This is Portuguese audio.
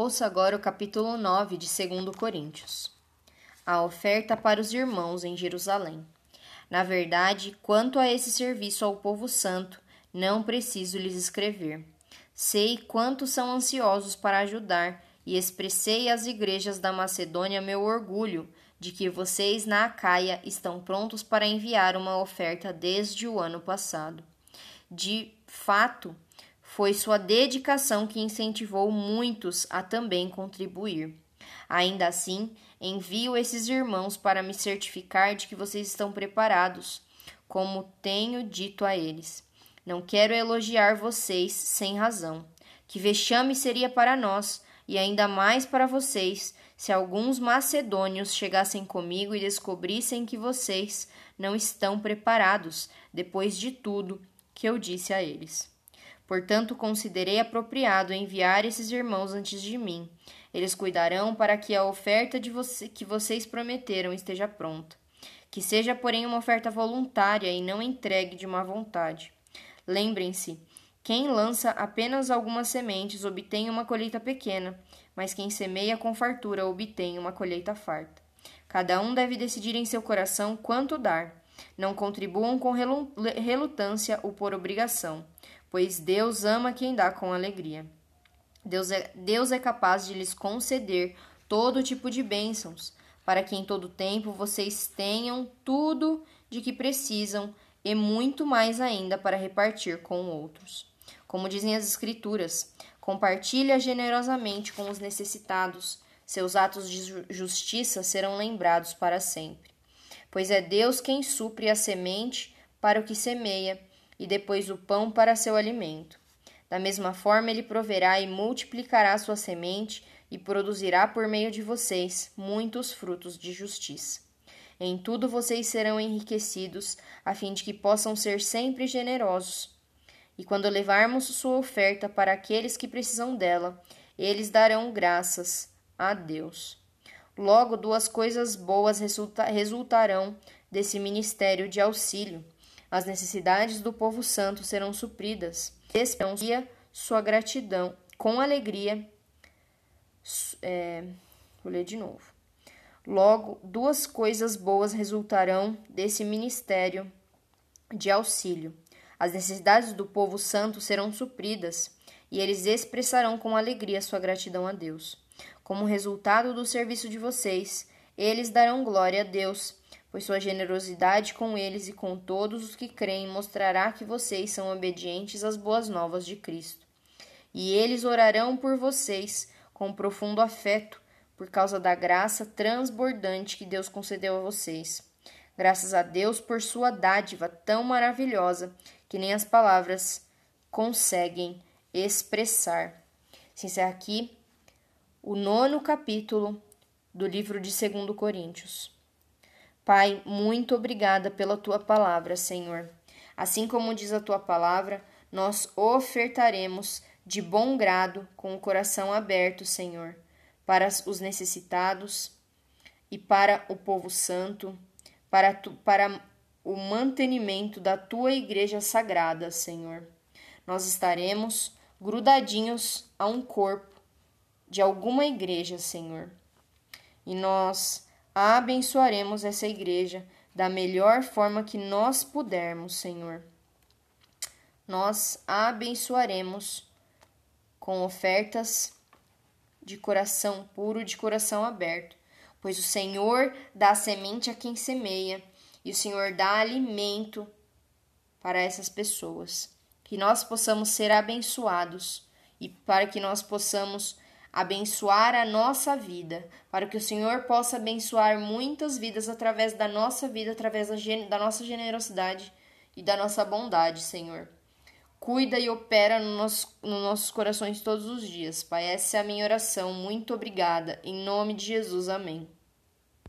Ouça agora o capítulo 9 de 2 Coríntios. A oferta para os irmãos em Jerusalém. Na verdade, quanto a esse serviço ao povo santo, não preciso lhes escrever. Sei quanto são ansiosos para ajudar e expressei às igrejas da Macedônia meu orgulho de que vocês na Acaia estão prontos para enviar uma oferta desde o ano passado. De fato, foi sua dedicação que incentivou muitos a também contribuir. Ainda assim, envio esses irmãos para me certificar de que vocês estão preparados, como tenho dito a eles. Não quero elogiar vocês sem razão. Que vexame seria para nós, e ainda mais para vocês, se alguns macedônios chegassem comigo e descobrissem que vocês não estão preparados, depois de tudo que eu disse a eles. Portanto, considerei apropriado enviar esses irmãos antes de mim. Eles cuidarão para que a oferta de você, que vocês prometeram esteja pronta. Que seja, porém, uma oferta voluntária e não entregue de má vontade. Lembrem-se: quem lança apenas algumas sementes obtém uma colheita pequena, mas quem semeia com fartura obtém uma colheita farta. Cada um deve decidir em seu coração quanto dar. Não contribuam com relutância ou por obrigação pois Deus ama quem dá com alegria. Deus é, Deus é capaz de lhes conceder todo tipo de bênçãos, para que em todo tempo vocês tenham tudo de que precisam e muito mais ainda para repartir com outros. Como dizem as Escrituras, compartilha generosamente com os necessitados, seus atos de justiça serão lembrados para sempre. Pois é Deus quem supre a semente para o que semeia e depois o pão para seu alimento. Da mesma forma, ele proverá e multiplicará sua semente e produzirá por meio de vocês muitos frutos de justiça. Em tudo vocês serão enriquecidos, a fim de que possam ser sempre generosos. E quando levarmos sua oferta para aqueles que precisam dela, eles darão graças a Deus. Logo, duas coisas boas resultarão desse ministério de auxílio as necessidades do povo santo serão supridas. Expansia sua gratidão com alegria. É, vou ler de novo. Logo, duas coisas boas resultarão desse ministério de auxílio. As necessidades do povo santo serão supridas e eles expressarão com alegria sua gratidão a Deus. Como resultado do serviço de vocês, eles darão glória a Deus pois sua generosidade com eles e com todos os que creem mostrará que vocês são obedientes às boas novas de Cristo. E eles orarão por vocês com profundo afeto, por causa da graça transbordante que Deus concedeu a vocês. Graças a Deus por sua dádiva tão maravilhosa que nem as palavras conseguem expressar. Se encerra aqui o nono capítulo do livro de 2 Coríntios. Pai, muito obrigada pela tua palavra, Senhor. Assim como diz a tua palavra, nós ofertaremos de bom grado, com o coração aberto, Senhor, para os necessitados e para o povo santo, para, tu, para o mantenimento da tua igreja sagrada, Senhor. Nós estaremos grudadinhos a um corpo de alguma igreja, Senhor. E nós abençoaremos essa igreja da melhor forma que nós pudermos, Senhor. Nós abençoaremos com ofertas de coração puro, de coração aberto, pois o Senhor dá semente a quem semeia e o Senhor dá alimento para essas pessoas. Que nós possamos ser abençoados e para que nós possamos abençoar a nossa vida, para que o Senhor possa abençoar muitas vidas através da nossa vida, através da, nossa generosidade e da nossa bondade, Senhor. Cuida e opera no nosso, nos nossos corações todos os dias, Pai. Essa é a minha oração. Muito obrigada. Em nome de Jesus, amém.